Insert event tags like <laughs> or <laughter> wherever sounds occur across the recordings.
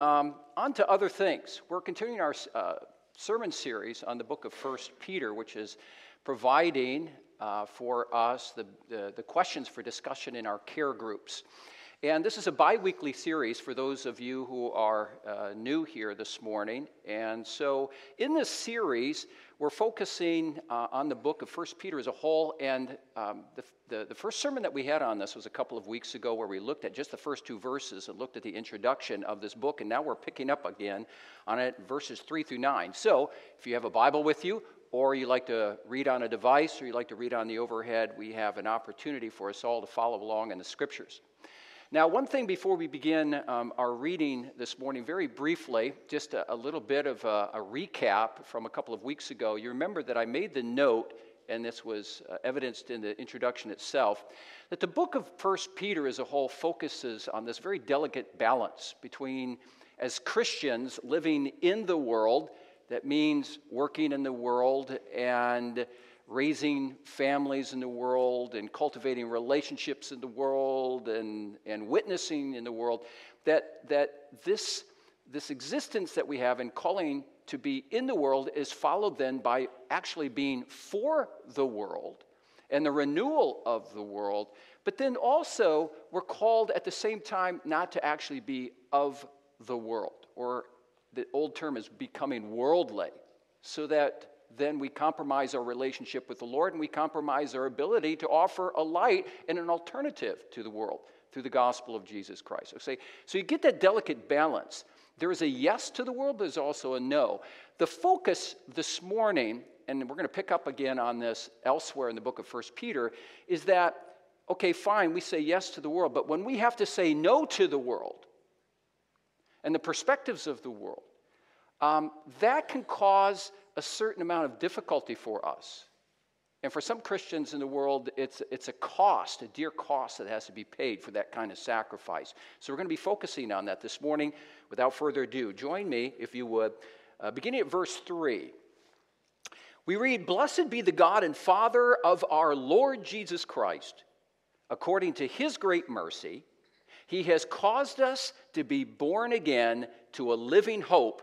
Um, on to other things. We're continuing our uh, sermon series on the book of First Peter, which is providing uh, for us the, the, the, questions for discussion in our care groups. And this is a bi weekly series for those of you who are uh, new here this morning. And so, in this series, we're focusing uh, on the book of First Peter as a whole. And um, the, the, the, first sermon that we had on this was a couple of weeks ago, where we looked at just the first two verses and looked at the introduction of this book. And now we're picking up again on it, verses 3 through 9. So, if you have a Bible with you, or you like to read on a device, or you like to read on the overhead, we have an opportunity for us all to follow along in the scriptures. Now, one thing before we begin um, our reading this morning, very briefly, just a, a little bit of a, a, recap from a couple of weeks ago. You remember that I made the note, and this was uh, evidenced in the introduction itself, that the book of First Peter as a whole focuses on this very delicate balance between, as Christians living in the world, that means working in the world and raising families in the world and cultivating relationships in the world and, and witnessing in the world, that, that this, this existence that we have in calling to be in the world is followed then by actually being for the world and the renewal of the world. But then also, we're called at the same time not to actually be of the world, or the old term is becoming worldly, so that then we compromise our relationship with the Lord and we compromise our ability to offer a light and an alternative to the world through the gospel of Jesus Christ. So, so you get that delicate balance. There is a yes to the world, there's also a no. The focus this morning, and we're going to pick up again on this elsewhere in the book of First Peter, is that, okay, fine, we say yes to the world, but when we have to say no to the world and the perspectives of the world, um, that can cause a certain amount of difficulty for us. And for some Christians in the world, it's, it's a cost, a dear cost that has to be paid for that kind of sacrifice. So we're going to be focusing on that this morning. Without further ado, join me, if you would, uh, beginning at verse 3. We read, Blessed be the God and Father of our Lord Jesus Christ. According to his great mercy, he has caused us to be born again to a living hope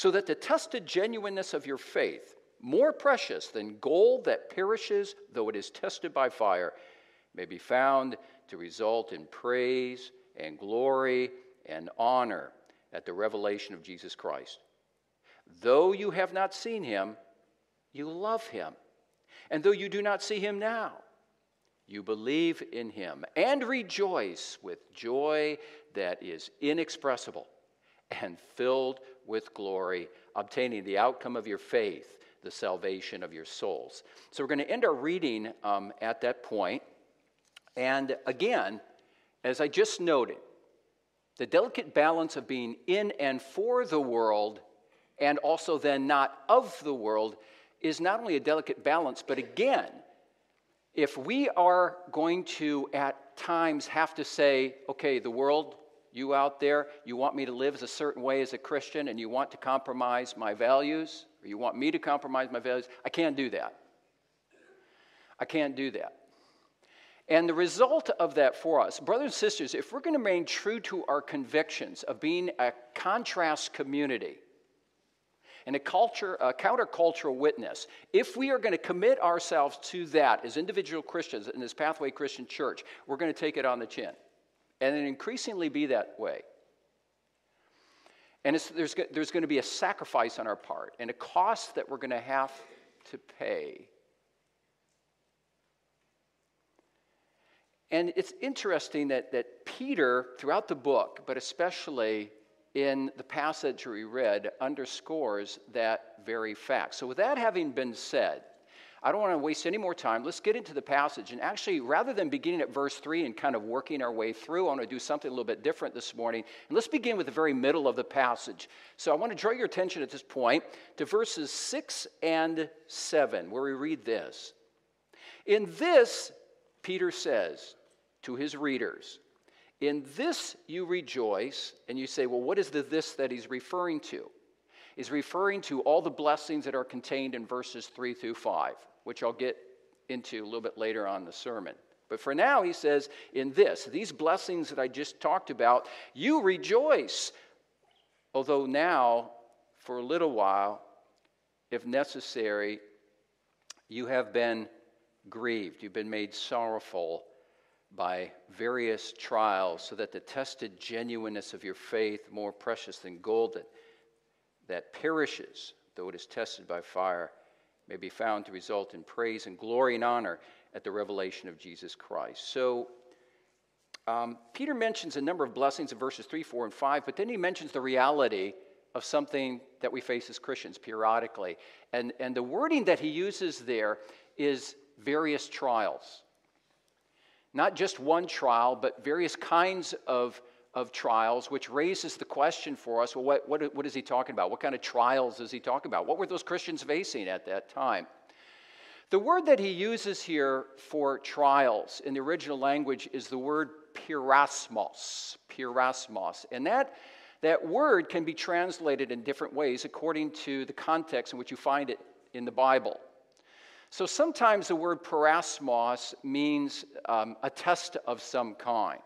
so that the tested genuineness of your faith, more precious than gold that perishes though it is tested by fire, may be found to result in praise and glory and honor at the revelation of Jesus Christ. Though you have not seen him, you love him. And though you do not see him now, you believe in him and rejoice with joy that is inexpressible and filled with glory, obtaining the outcome of your faith, the salvation of your souls. So we're going to end our reading um, at that point. And again, as I just noted, the delicate balance of being in and for the world and also then not of the world is not only a delicate balance, but again, if we are going to at times have to say, okay, the world you out there, you want me to live a certain way as a Christian and you want to compromise my values, or you want me to compromise my values. I can't do that. I can't do that. And the result of that for us, brothers and sisters, if we're going to remain true to our convictions of being a contrast community and a culture, a countercultural witness, if we are going to commit ourselves to that as individual Christians in this Pathway Christian Church, we're going to take it on the chin and it increasingly be that way. And there's, there's going to be a sacrifice on our part and a cost that we're going to have to pay. And it's interesting that, that Peter, throughout the book, but especially in the passage we read, underscores that very fact. So, with that having been said, I don't want to waste any more time. Let's get into the passage. And actually, rather than beginning at verse 3 and kind of working our way through, I want to do something a little bit different this morning. And let's begin with the very middle of the passage. So I want to draw your attention at this point to verses 6 and 7, where we read this. In this, Peter says to his readers, In this you rejoice. And you say, well, what is the this that he's referring to? He's referring to all the blessings that are contained in verses 3 through 5 which I'll get into a little bit later on the sermon. But for now, he says, in this, these blessings that I just talked about, you rejoice. Although now, for a little while, if necessary, you have been grieved. You've been made sorrowful by various trials, so that the tested genuineness of your faith, more precious than gold that, that perishes, though it is tested by fire, may be found to result in praise and glory and honor at the revelation of Jesus Christ. So, um, Peter mentions a number of blessings in verses 3, 4, and 5, but then he mentions the reality of something that we face as Christians periodically. And, and the wording that he uses there is various trials. Not just one trial, but various kinds of of trials, which raises the question for us well, what, what, what is he talking about? What kind of trials is he talking about? What were those Christians facing at that time? The word that he uses here for trials in the original language is the word peirasmos. Peirasmos. And that, that word can be translated in different ways according to the context in which you find it in the Bible. So sometimes the word peirasmos means um, a test of some kind.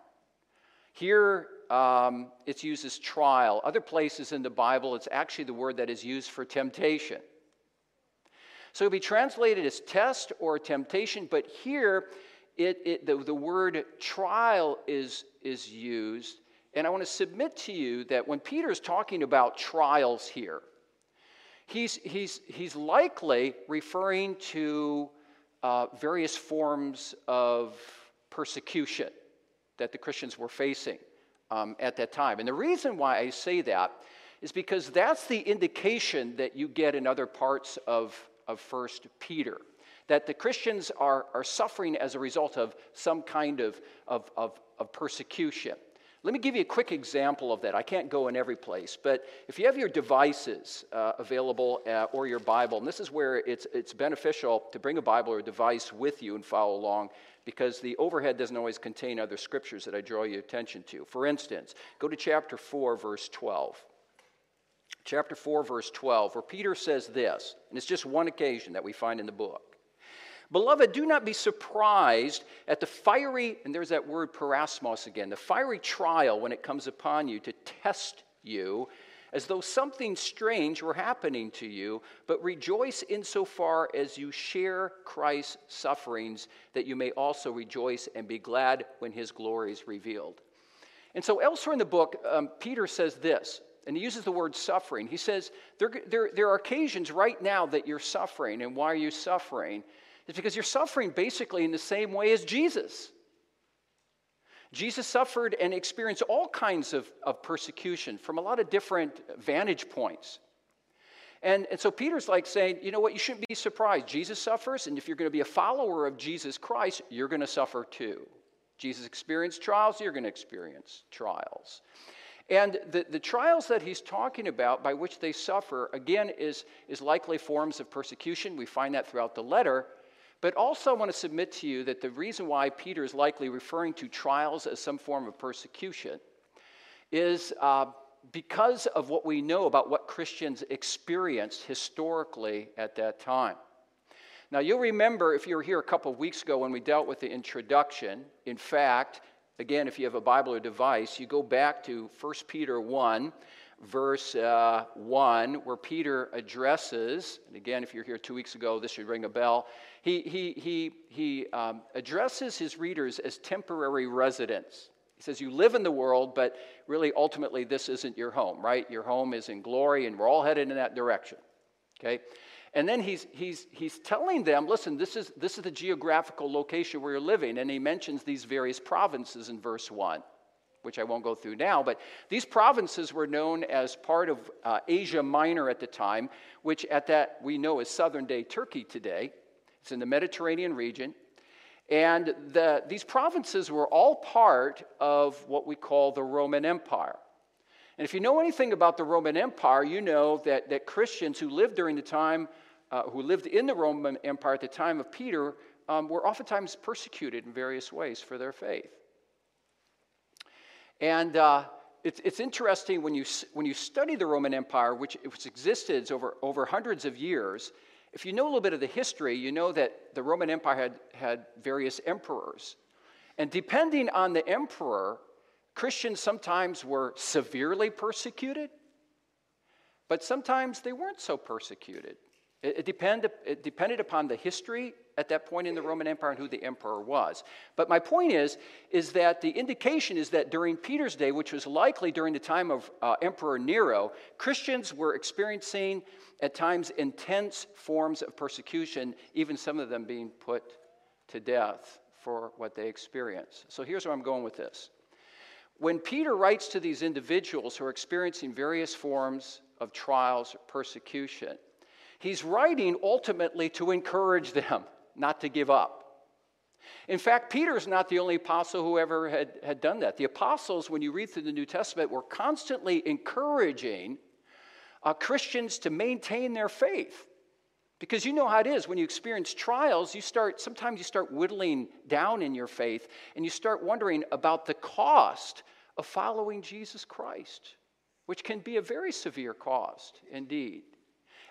Here, um, it's used as trial. Other places in the Bible, it's actually the word that is used for temptation. So it would be translated as test or temptation, but here it, it, the, the word trial is, is used. And I want to submit to you that when Peter is talking about trials here, he's, he's, he's likely referring to uh, various forms of persecution that the Christians were facing um, at that time. And the reason why I say that is because that's the indication that you get in other parts of, of 1 Peter. That the Christians are, are suffering as a result of some kind of, of, of, of persecution. Let me give you a quick example of that. I can't go in every place, but if you have your devices uh, available uh, or your Bible, and this is where it's, it's beneficial to bring a Bible or a device with you and follow along because the overhead doesn't always contain other scriptures that I draw your attention to. For instance, go to chapter 4, verse 12. Chapter 4, verse 12, where Peter says this, and it's just one occasion that we find in the book. Beloved, do not be surprised at the fiery, and there's that word peirasmos again, the fiery trial when it comes upon you to test you, as though something strange were happening to you, but rejoice insofar as you share Christ's sufferings, that you may also rejoice and be glad when his glory is revealed. And so, elsewhere in the book, um, Peter says this, and he uses the word suffering. He says, there, there, there are occasions right now that you're suffering, and why are you suffering? Is because you're suffering basically in the same way as Jesus. Jesus suffered and experienced all kinds of, of persecution from a lot of different vantage points. And, and so Peter's like saying, you know what, you shouldn't be surprised. Jesus suffers, and if you're going to be a follower of Jesus Christ, you're going to suffer too. Jesus experienced trials, you're going to experience trials. And the, the trials that he's talking about by which they suffer, again, is, is likely forms of persecution. We find that throughout the letter. But also, I want to submit to you that the reason why Peter is likely referring to trials as some form of persecution is uh, because of what we know about what Christians experienced historically at that time. Now, you'll remember if you were here a couple of weeks ago when we dealt with the introduction. In fact, again, if you have a Bible or device, you go back to 1 Peter 1 verse uh, 1, where Peter addresses, and again, if you're here two weeks ago, this should ring a bell. He, he, he, he um, addresses his readers as temporary residents. He says, You live in the world, but really, ultimately, this isn't your home, right? Your home is in glory, and we're all headed in that direction. Okay? And then he's, he's, he's telling them, listen, this is, this is the geographical location where you're living. And he mentions these various provinces in verse 1 which I won't go through now, but these provinces were known as part of uh, Asia Minor at the time, which at that we know is southern day Turkey today. It's in the Mediterranean region. And the, these provinces were all part of what we call the Roman Empire. And if you know anything about the Roman Empire, you know that, that Christians who lived during the time, uh, who lived in the Roman Empire at the time of Peter, um, were oftentimes persecuted in various ways for their faith. And uh, it's, it's interesting when you, when you study the Roman Empire, which, which existed over, over hundreds of years, if you know a little bit of the history, you know that the Roman Empire had, had various emperors. And depending on the emperor, Christians sometimes were severely persecuted, but sometimes they weren't so persecuted. It, it, depend, it depended upon the history at that point in the Roman Empire and who the emperor was. But my point is, is that the indication is that during Peter's day, which was likely during the time of uh, Emperor Nero, Christians were experiencing at times intense forms of persecution, even some of them being put to death for what they experienced. So here's where I'm going with this. When Peter writes to these individuals who are experiencing various forms of trials or persecution, He's writing ultimately to encourage them not to give up. In fact, Peter's not the only apostle who ever had, had done that. The apostles, when you read through the New Testament, were constantly encouraging uh, Christians to maintain their faith. Because you know how it is when you experience trials, you start sometimes you start whittling down in your faith and you start wondering about the cost of following Jesus Christ, which can be a very severe cost indeed.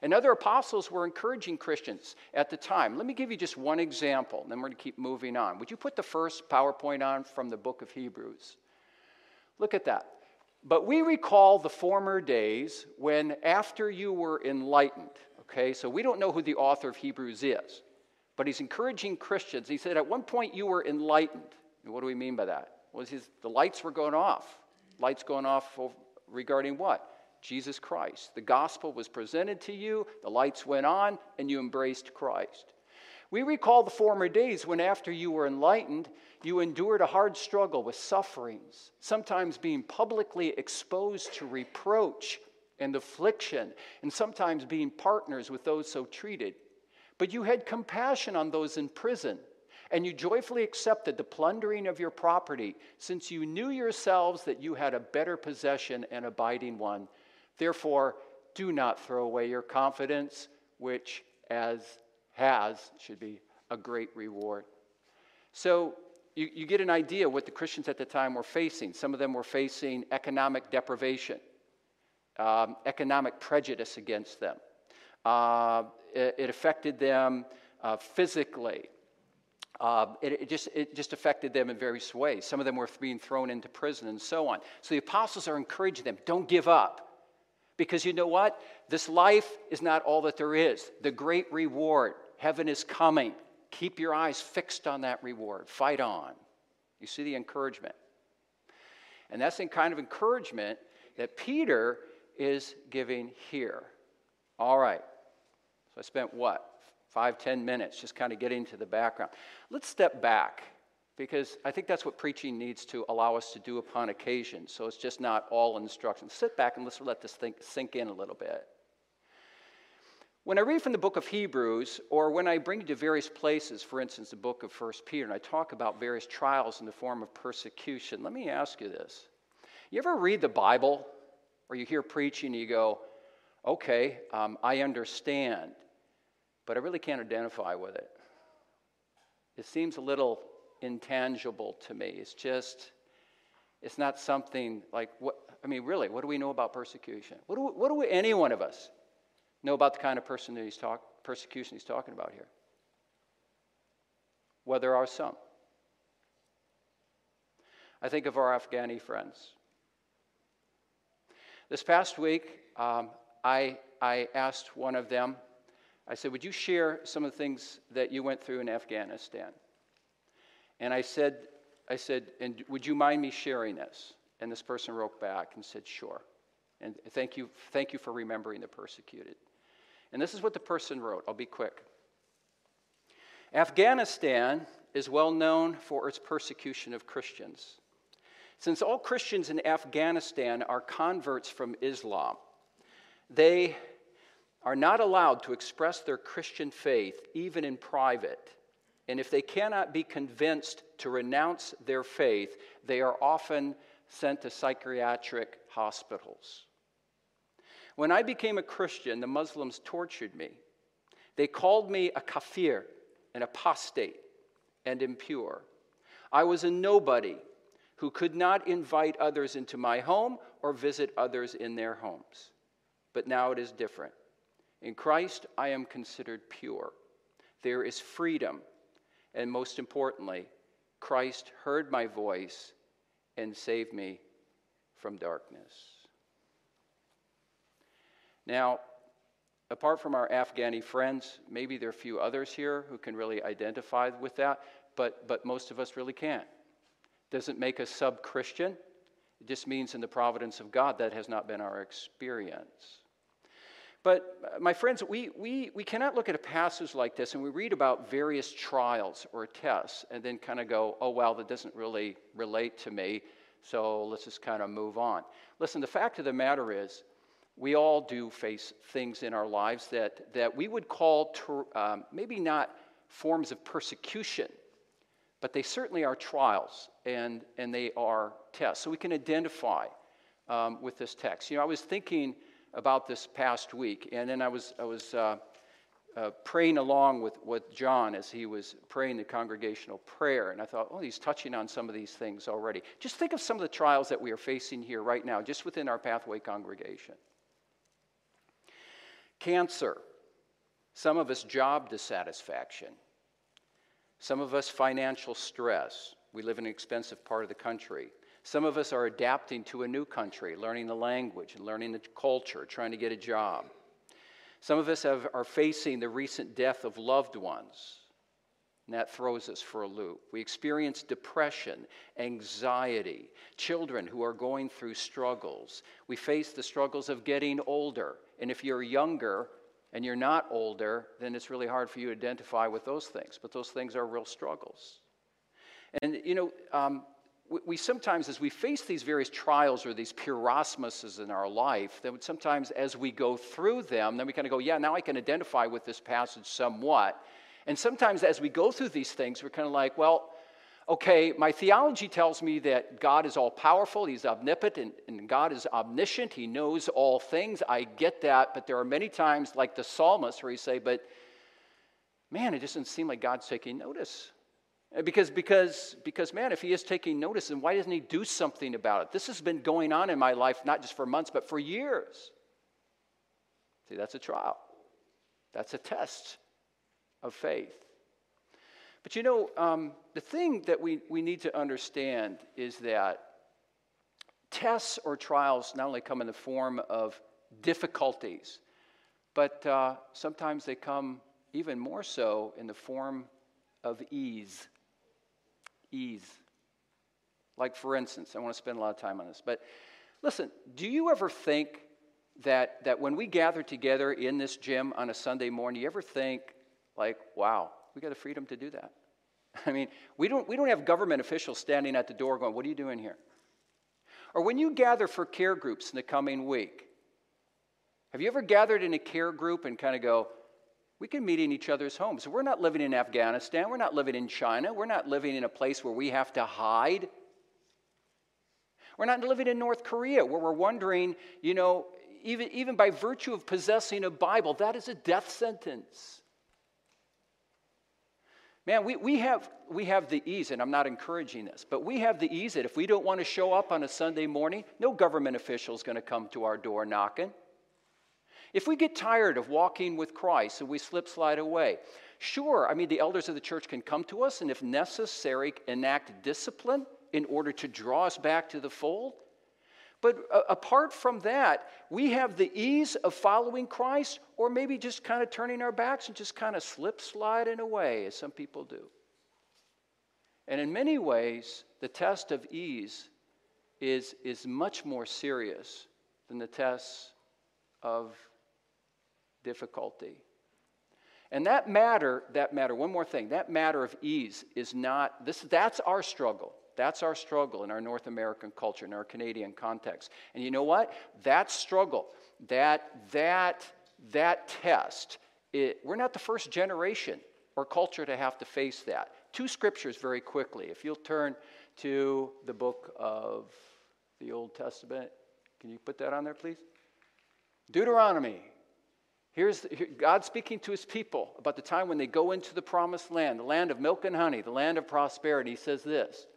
And other apostles were encouraging Christians at the time. Let me give you just one example, and then we're going to keep moving on. Would you put the first PowerPoint on from the book of Hebrews? Look at that. But we recall the former days when, after you were enlightened, okay, so we don't know who the author of Hebrews is, but he's encouraging Christians. He said, At one point you were enlightened. And what do we mean by that? Well, his, the lights were going off. Lights going off regarding what? Jesus Christ. The gospel was presented to you, the lights went on, and you embraced Christ. We recall the former days when, after you were enlightened, you endured a hard struggle with sufferings, sometimes being publicly exposed to reproach and affliction, and sometimes being partners with those so treated. But you had compassion on those in prison, and you joyfully accepted the plundering of your property, since you knew yourselves that you had a better possession and abiding one Therefore, do not throw away your confidence, which as has should be a great reward. So you, you get an idea what the Christians at the time were facing. Some of them were facing economic deprivation, um, economic prejudice against them. Uh, it, it, affected them uh, physically. Uh, it, it, just, it just affected them in various ways. Some of them were being thrown into prison and so on. So the apostles are encouraging them don't give up. Because you know what? This life is not all that there is. The great reward, heaven is coming. Keep your eyes fixed on that reward. Fight on. You see the encouragement. And that's the kind of encouragement that Peter is giving here. All right. So I spent what? Five, ten minutes just kind of getting to the background. Let's step back because I think that's what preaching needs to allow us to do upon occasion. So it's just not all instruction. Sit back and let's let this thing sink in a little bit. When I read from the book of Hebrews, or when I bring you to various places, for instance, the book of First Peter, and I talk about various trials in the form of persecution, let me ask you this. You ever read the Bible, or you hear preaching, and you go, okay, um, I understand, but I really can't identify with it? It seems a little intangible to me. It's just, it's not something like what, I mean, really, what do we know about persecution? What do, what do we, any one of us know about the kind of person he's talk, persecution he's talking about here? Well, there are some. I think of our Afghani friends. This past week, um, I, I asked one of them, I said, Would you share some of the things that you went through in Afghanistan? And I said, I said, and would you mind me sharing this? And this person wrote back and said, sure. And thank you, thank you for remembering the persecuted. And this is what the person wrote. I'll be quick. Afghanistan is well known for its persecution of Christians. Since all Christians in Afghanistan are converts from Islam, they are not allowed to express their Christian faith even in private. And if they cannot be convinced to renounce their faith, they are often sent to psychiatric hospitals. When I became a Christian, the Muslims tortured me. They called me a kafir, an apostate, and impure. I was a nobody who could not invite others into my home or visit others in their homes. But now it is different. In Christ, I am considered pure. There is freedom. And most importantly, Christ heard my voice and saved me from darkness. Now, apart from our Afghani friends, maybe there are a few others here who can really identify with that, but, but most of us really can't. Doesn't make us sub Christian. It just means in the providence of God that has not been our experience. But, uh, my friends, we, we, we cannot look at a passage like this and we read about various trials or tests and then kind of go, oh, well, that doesn't really relate to me, so let's just kind of move on. Listen, the fact of the matter is, we all do face things in our lives that, that we would call ter, um, maybe not forms of persecution, but they certainly are trials and, and they are tests. So we can identify um, with this text. You know, I was thinking about this past week. And then I was, I was uh, uh, praying along with, with John as he was praying the congregational prayer. And I thought, oh, he's touching on some of these things already. Just think of some of the trials that we are facing here right now, just within our Pathway congregation cancer, some of us job dissatisfaction, some of us financial stress. We live in an expensive part of the country. Some of us are adapting to a new country, learning the language and learning the culture, trying to get a job. Some of us have, are facing the recent death of loved ones, and that throws us for a loop. We experience depression, anxiety, children who are going through struggles. We face the struggles of getting older, and if you're younger, and you're not older, then it's really hard for you to identify with those things. But those things are real struggles. And, you know, um, we sometimes, as we face these various trials or these peirasmoses in our life, then sometimes as we go through them, then we kind of go, yeah, now I can identify with this passage somewhat. And sometimes as we go through these things, we're kind of like, well, okay, my theology tells me that God is all powerful, He's omnipotent, and God is omniscient, He knows all things. I get that, but there are many times, like the psalmist, where you say, but man, it doesn't seem like God's taking notice. Because, because, because, man, if he is taking notice, then why doesn't he do something about it? This has been going on in my life, not just for months, but for years. See, that's a trial, that's a test of faith. But you know, um, the thing that we, we need to understand is that tests or trials not only come in the form of difficulties, but uh, sometimes they come even more so in the form of ease ease. Like, for instance, I want to spend a lot of time on this, but listen, do you ever think that, that when we gather together in this gym on a Sunday morning, you ever think, like, wow, we got the freedom to do that? <laughs> I mean, we don't, we don't have government officials standing at the door going, what are you doing here? Or when you gather for care groups in the coming week, have you ever gathered in a care group and kind of go, we can meet in each other's homes. We're not living in Afghanistan. We're not living in China. We're not living in a place where we have to hide. We're not living in North Korea where we're wondering, you know, even, even by virtue of possessing a Bible, that is a death sentence. Man, we, we, have, we have the ease, and I'm not encouraging this, but we have the ease that if we don't want to show up on a Sunday morning, no government official is going to come to our door knocking. If we get tired of walking with Christ and we slip slide away, sure, I mean, the elders of the church can come to us and, if necessary, enact discipline in order to draw us back to the fold. But uh, apart from that, we have the ease of following Christ or maybe just kind of turning our backs and just kind of slip sliding away, as some people do. And in many ways, the test of ease is, is much more serious than the tests of difficulty. And that matter, that matter, one more thing, that matter of ease is not, this, that's our struggle. That's our struggle in our North American culture, in our Canadian context. And you know what? That struggle, that, that, that test, it, we're not the first generation or culture to have to face that. Two scriptures very quickly. If you'll turn to the book of the Old Testament, can you put that on there, please? Deuteronomy. Here's God speaking to his people about the time when they go into the promised land, the land of milk and honey, the land of prosperity. He says this.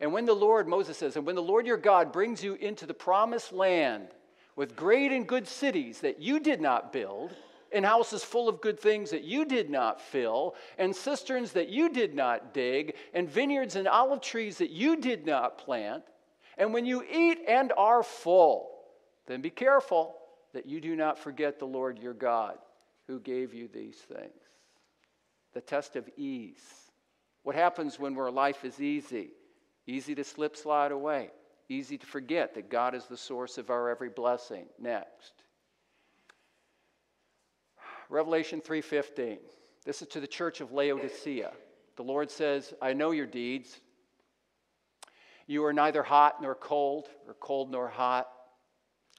And when the Lord, Moses says, and when the Lord your God brings you into the promised land with great and good cities that you did not build, and houses full of good things that you did not fill, and cisterns that you did not dig, and vineyards and olive trees that you did not plant, and when you eat and are full, then be careful that you do not forget the Lord your God who gave you these things. The test of ease. What happens when our life is easy? Easy to slip, slide away. Easy to forget that God is the source of our every blessing. Next. Revelation 3:15. This is to the church of Laodicea. The Lord says, "I know your deeds. You are neither hot nor cold, or cold nor hot.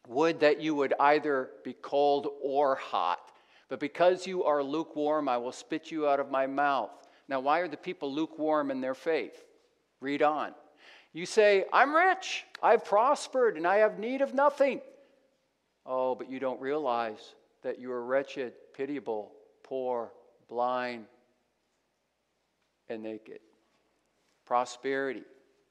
Would that you would either be cold or hot. But because you are lukewarm, I will spit you out of my mouth." Now, why are the people lukewarm in their faith? Read on. You say, I'm rich, I've prospered, and I have need of nothing. Oh, but you don't realize that you are wretched, pitiable, poor, blind, and naked. Prosperity,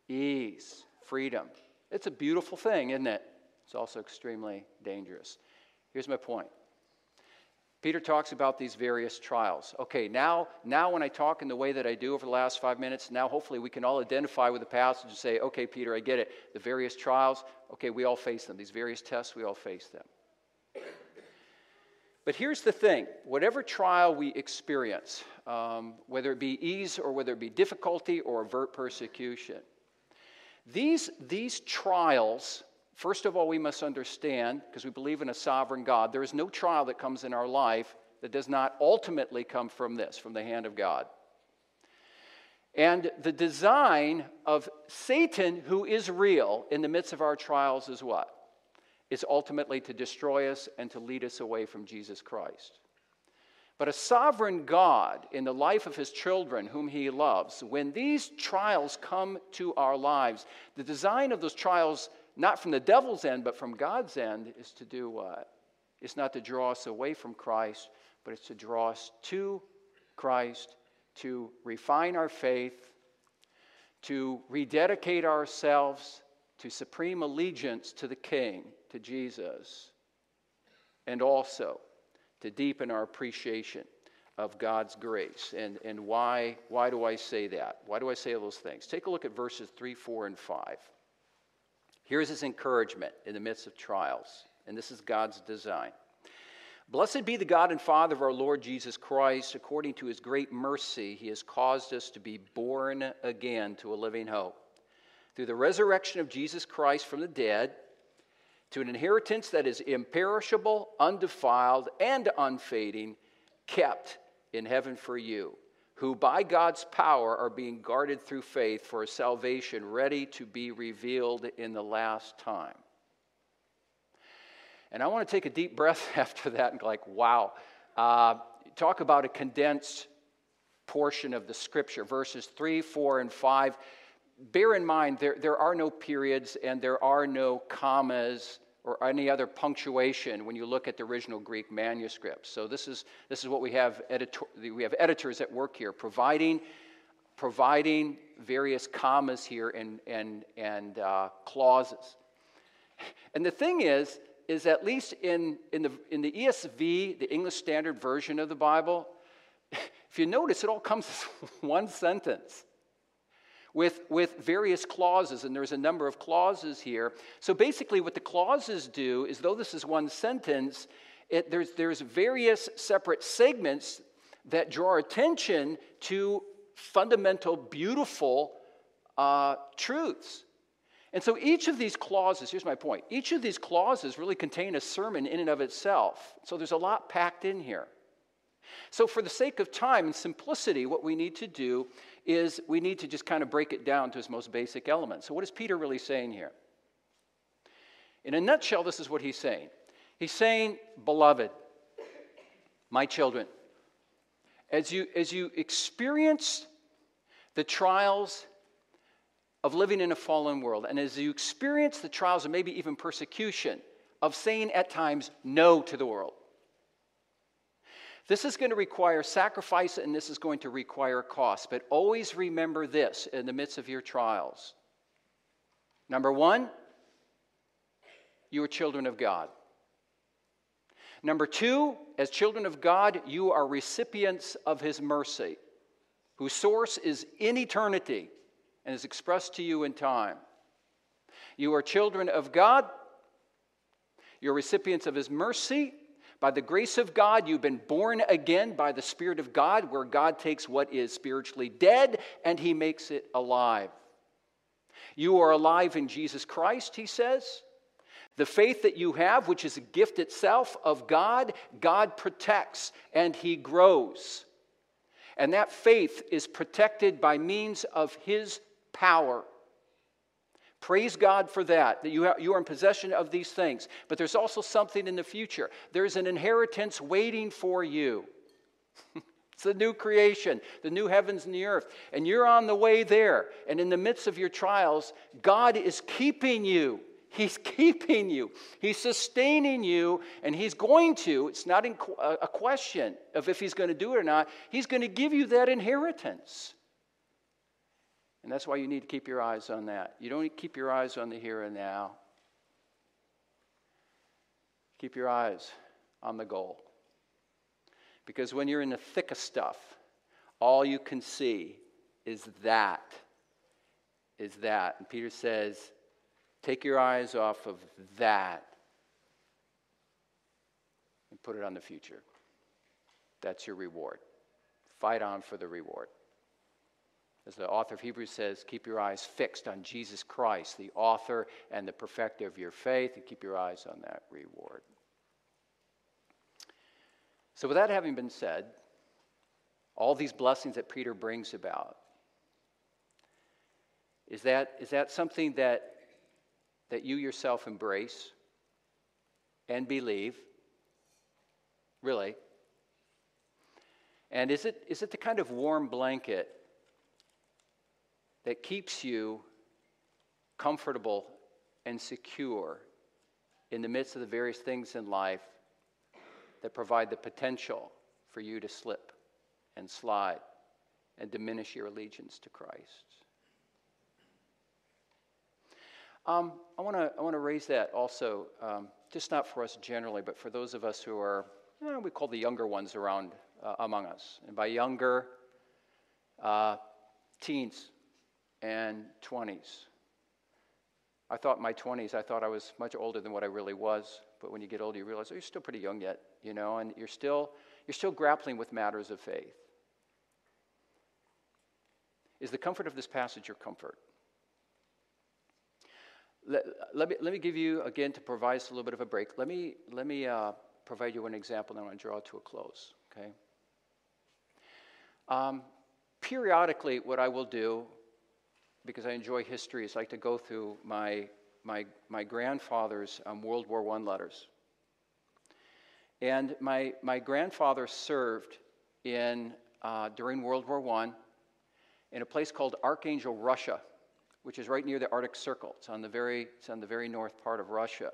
ease, freedom. It's a beautiful thing, isn't it? It's also extremely dangerous. Here's my point Peter talks about these various trials. Okay, now, now when I talk in the way that I do over the last five minutes, now hopefully we can all identify with the passage and say, okay, Peter, I get it. The various trials, okay, we all face them. These various tests, we all face them. But here's the thing whatever trial we experience, um, whether it be ease or whether it be difficulty or avert persecution, these, these trials First of all, we must understand, because we believe in a sovereign God, there is no trial that comes in our life that does not ultimately come from this, from the hand of God. And the design of Satan, who is real in the midst of our trials, is what? Is ultimately to destroy us and to lead us away from Jesus Christ. But a sovereign God in the life of his children, whom he loves, when these trials come to our lives, the design of those trials not from the devil's end, but from God's end, is to do what? It's not to draw us away from Christ, but it's to draw us to Christ, to refine our faith, to rededicate ourselves to supreme allegiance to the King, to Jesus, and also to deepen our appreciation of God's grace. And, and why, why do I say that? Why do I say those things? Take a look at verses 3, 4, and 5. Here's his encouragement in the midst of trials, and this is God's design. Blessed be the God and Father of our Lord Jesus Christ. According to his great mercy, he has caused us to be born again to a living hope. Through the resurrection of Jesus Christ from the dead, to an inheritance that is imperishable, undefiled, and unfading, kept in heaven for you who by God's power are being guarded through faith for a salvation ready to be revealed in the last time. And I want to take a deep breath <laughs> after that and go like, wow. Uh, talk about a condensed portion of the scripture, verses 3, 4, and 5. Bear in mind, there, there are no periods and there are no commas or any other punctuation when you look at the original Greek manuscripts. So this is, this is what we have, editor, we have editors at work here, providing, providing various commas here and, and, and uh, clauses. And the thing is, is at least in, in, the, in the ESV, the English Standard Version of the Bible, <laughs> if you notice, it all comes <laughs> as one sentence with, with various clauses, and there's a number of clauses here. So basically, what the clauses do is, though this is one sentence, it, there's, there's various separate segments that draw attention to fundamental, beautiful uh, truths. And so each of these clauses, here's my point each of these clauses really contain a sermon in and of itself. So there's a lot packed in here. So, for the sake of time and simplicity, what we need to do is we need to just kind of break it down to its most basic elements. So, what is Peter really saying here? In a nutshell, this is what he's saying He's saying, Beloved, My children, as you, as you experience the trials of living in a fallen world, and as you experience the trials and maybe even persecution of saying at times no to the world, this is going to require sacrifice and this is going to require cost. But always remember this in the midst of your trials. Number one, you are children of God. Number two, as children of God, you are recipients of His mercy, whose source is in eternity and is expressed to you in time. You are children of God, you're recipients of His mercy. By the grace of God, you've been born again by the Spirit of God, where God takes what is spiritually dead and He makes it alive. You are alive in Jesus Christ, He says. The faith that you have, which is a gift itself of God, God protects and He grows. And that faith is protected by means of His power. Praise God for that, that you, you are in possession of these things. But there's also something in the future. There's an inheritance waiting for you. <laughs> it's the new creation, the new heavens and the earth. And you're on the way there. And in the midst of your trials, God is keeping you. He's <laughs> keeping you, He's sustaining you, and He's going to, it's not a question of if He's going to do it or not, He's going to give you that inheritance. And that's why you need to keep your eyes on that. You don't keep your eyes on the here and now. Keep your eyes on the goal. Because when you're in the thick of stuff, all you can see is that. Is that. And Peter says, Take your eyes off of that and put it on the future. That's your reward. Fight on for the reward. As the author of Hebrews says, keep your eyes fixed on Jesus Christ, the author and the perfecter of your faith, and keep your eyes on that reward. So, with that having been said, all these blessings that Peter brings about, is that, is that something that that you yourself embrace and believe? Really? And is it, is it the kind of warm blanket that keeps you comfortable and secure in the midst of the various things in life that provide the potential for you to slip and slide and diminish your allegiance to Christ? Um, I want to I want to raise that also, um, just not for us generally, but for those of us who are you know, we call the younger ones around uh, among us, and by younger, uh, teens and twenties. I thought my twenties, I thought I was much older than what I really was. But when you get older, you realize oh, you're still pretty young yet, you know, and you're still you're still grappling with matters of faith. Is the comfort of this passage your comfort? let, let, me, let me give you, again, to provide us a little bit of a break, let me, let me uh, provide you an example, and I want to draw to a close, okay? Um, periodically, what I will do, because I enjoy history, is like to go through my, my, my grandfather's um, World War I letters. And my, my grandfather served in, uh, during World War I in a place called Archangel, Russia which is right near the Arctic Circle. It's on the very, it's on the very north part of Russia.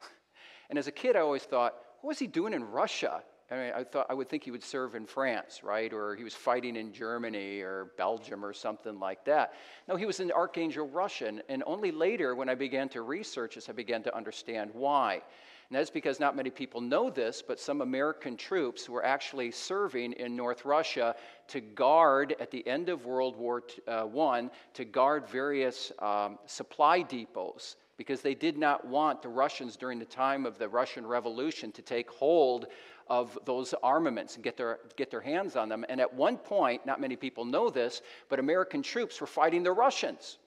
<laughs> and as a kid, I always thought, what was he doing in Russia? I mean, I thought I would think he would serve in France, right? Or he was fighting in Germany or Belgium or something like that. No, he was an Archangel, Russian, And only later, when I began to research this, I began to understand why. And that's because not many people know this, but some American troops were actually serving in North Russia to guard, at the end of World War I, uh, to guard various um, supply depots because they did not want the Russians during the time of the Russian Revolution to take hold of those armaments and get their, get their hands on them. And at one point, not many people know this, but American troops were fighting the Russians.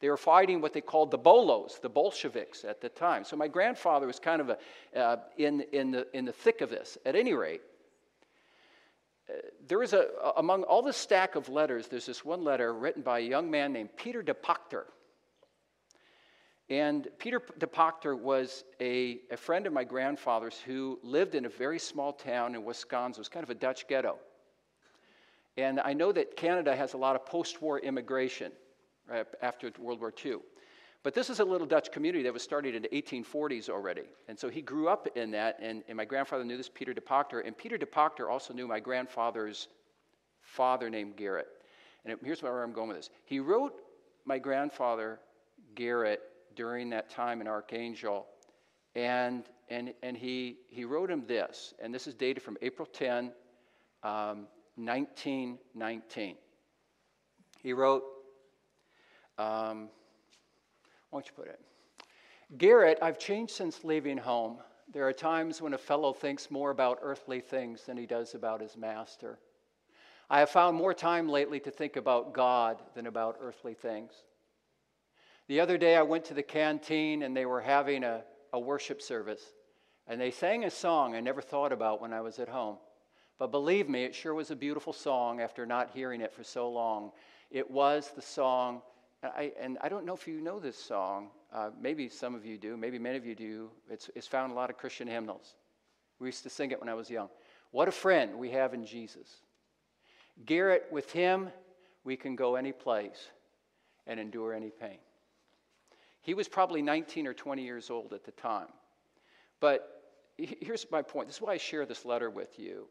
They were fighting what they called the Bolos, the Bolsheviks at the time. So my grandfather was kind of a, uh, in, in, the, in the thick of this. At any rate, uh, there is a, among all the stack of letters, there's this one letter written by a young man named Peter de Pachter. And Peter de Pachter was a, a friend of my grandfather's who lived in a very small town in Wisconsin. It was kind of a Dutch ghetto. And I know that Canada has a lot of post war immigration right, after World War II. But this is a little Dutch community that was started in the 1840s already. And so he grew up in that, and, and my grandfather knew this Peter de Pachter. And Peter de Pachter also knew my grandfather's father named Garrett. And here's where I'm going with this. He wrote my grandfather, Garrett, during that time in Archangel. And, and, and he, he wrote him this, and this is dated from April 10, um, 1919. He wrote, um, why don't you put it? Garrett, I've changed since leaving home. There are times when a fellow thinks more about earthly things than he does about his master. I have found more time lately to think about God than about earthly things. The other day, I went to the canteen and they were having a, a worship service. And they sang a song I never thought about when I was at home. But believe me, it sure was a beautiful song after not hearing it for so long. It was the song, and I, and I don't know if you know this song. Uh, maybe some of you do, maybe many of you do. It's, it's found in a lot of Christian hymnals. We used to sing it when I was young. What a friend we have in Jesus. Garrett, with him, we can go any place and endure any pain. He was probably 19 or 20 years old at the time. But here's my point. This is why I share this letter with you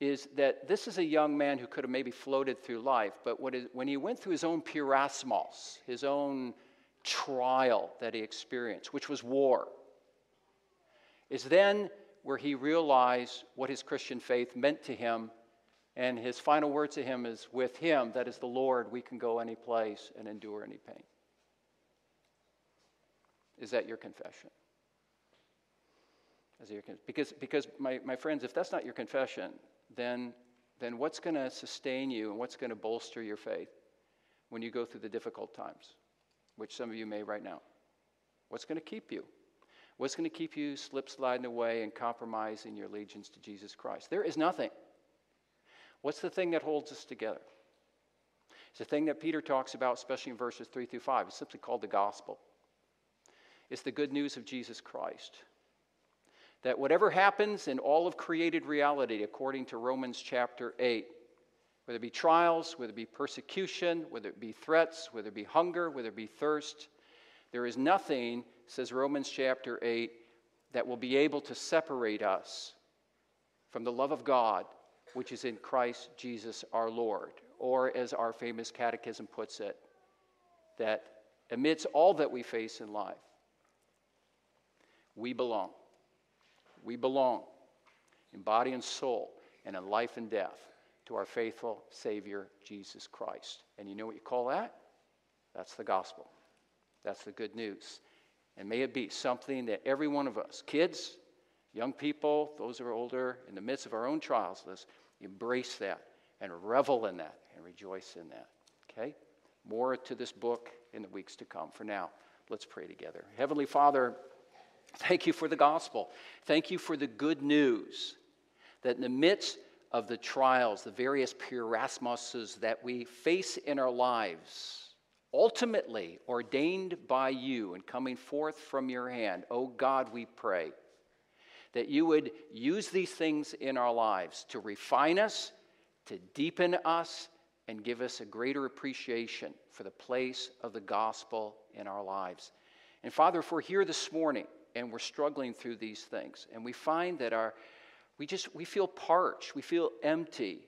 is that this is a young man who could have maybe floated through life, but when he went through his own peirasmos, his own trial that he experienced, which was war, is then where he realized what his Christian faith meant to him. And his final word to him is, With him, that is the Lord, we can go any place and endure any pain. Is that your confession? Is your con- because, because my, my friends, if that's not your confession, then, then what's going to sustain you and what's going to bolster your faith when you go through the difficult times, which some of you may right now? What's going to keep you? What's going to keep you slip sliding away and compromising your allegiance to Jesus Christ? There is nothing. What's the thing that holds us together? It's the thing that Peter talks about, especially in verses 3 through 5. It's simply called the gospel. It's the good news of Jesus Christ. That whatever happens in all of created reality, according to Romans chapter 8, whether it be trials, whether it be persecution, whether it be threats, whether it be hunger, whether it be thirst, there is nothing, says Romans chapter 8, that will be able to separate us from the love of God, which is in Christ Jesus our Lord. Or, as our famous catechism puts it, that amidst all that we face in life, we belong. We belong in body and soul and in life and death to our faithful Savior, Jesus Christ. And you know what you call that? That's the gospel. That's the good news. And may it be something that every one of us, kids, young people, those who are older, in the midst of our own trials, let's embrace that and revel in that and rejoice in that. Okay? More to this book in the weeks to come. For now, let's pray together. Heavenly Father, Thank you for the gospel. Thank you for the good news that in the midst of the trials, the various peirasmoses that we face in our lives, ultimately ordained by you and coming forth from your hand, oh God, we pray that you would use these things in our lives to refine us, to deepen us, and give us a greater appreciation for the place of the gospel in our lives. And Father, if we're here this morning, and we're struggling through these things. And we find that our we just we feel parched. We feel empty.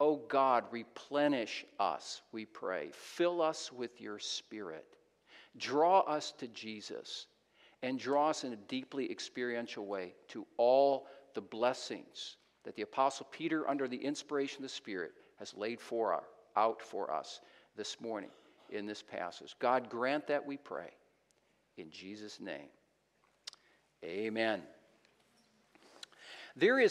Oh god replenish us we pray. Fill us with your spirit. Draw us to jesus and draw us in a deeply experiential way to all the blessings that the apostle peter under the inspiration of the spirit has laid for our, out for us this morning in this passage. God grant that we pray. In jesus name Amen. There is a